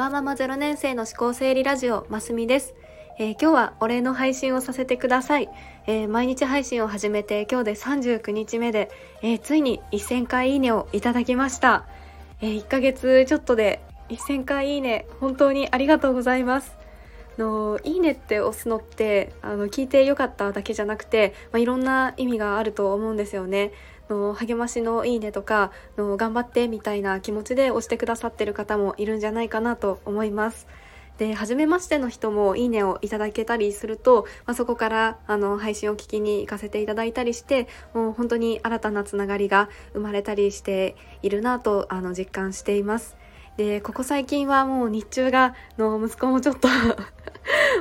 ワーママ0年生の思考整理ラジオ、ますみです。えー、今日はお礼の配信をさせてください。えー、毎日配信を始めて今日で39日目で、えー、ついに1000回いいねをいただきました。え1ヶ月ちょっとで1000回いいね、本当にありがとうございます。のいいねって押すのってあの聞いてよかっただけじゃなくて、まあ、いろんな意味があると思うんですよね。の励ましのいいねとかの頑張ってみたいな気持ちで押してくださってる方もいるんじゃないかなと思います。で、初めましての人もいいねをいただけたりすると、まあ、そこからあの配信を聞きに行かせていただいたりして、もう本当に新たなつながりが生まれたりしているなとあの実感しています。で、ここ最近はもう日中がの息子もちょっと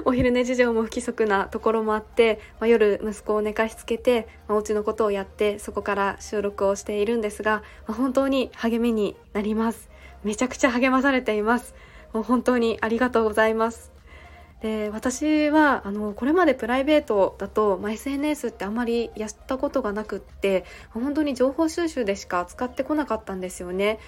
お昼寝事情も不規則なところもあって、まあ、夜息子を寝かしつけて、まあ、お家のことをやってそこから収録をしているんですが、まあ、本当に励みになります。めちゃくちゃ励まされています。もう本当にありがとうございます。で私はあのこれまでプライベートだと、まあ、SNS ってあまりやったことがなくって本当に情報収集でしか使ってこなかったんですよね。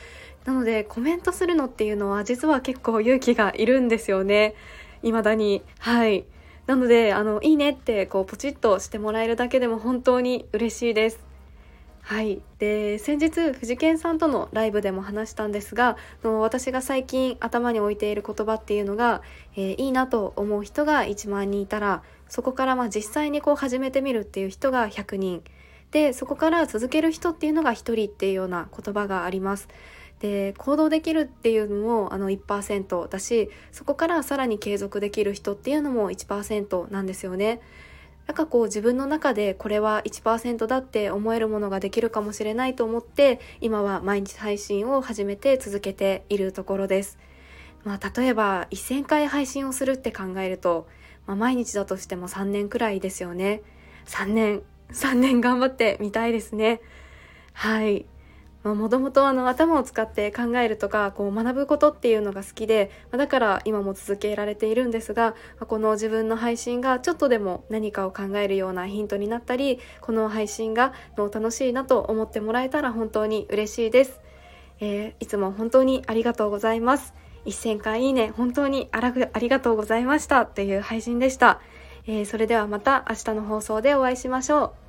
なのでコメントするのっていうのは実は結構勇気がいるんですよね。未だに。はい。なのであのいいねってこうポチッとしてもらえるだけでも本当に嬉しいです。はい。で先日藤健さんとのライブでも話したんですがの私が最近頭に置いている言葉っていうのが、えー、いいなと思う人が1万人いたらそこからまあ実際にこう始めてみるっていう人が100人。でそこから続ける人っていうのが1人っていうような言葉があります。で行動できるっていうのもあの1%だしそこからさらに継続できる人っていうのも1%なんですよね。なんかこう自分の中でこれは1%だって思えるものができるかもしれないと思って今は毎日配信を始めて続けているところです。まあ、例えば1000回配信をするって考えると、まあ、毎日だとしても3年くらいですよね。3年、3年頑張ってみたいですね。はい。もともと頭を使って考えるとかこう学ぶことっていうのが好きでだから今も続けられているんですがこの自分の配信がちょっとでも何かを考えるようなヒントになったりこの配信がの楽しいなと思ってもらえたら本当に嬉しいです、えー、いつも本当にありがとうございます。1000回いいね本当にありがとうございましたっていう配信でした、えー、それではまた明日の放送でお会いしましょう。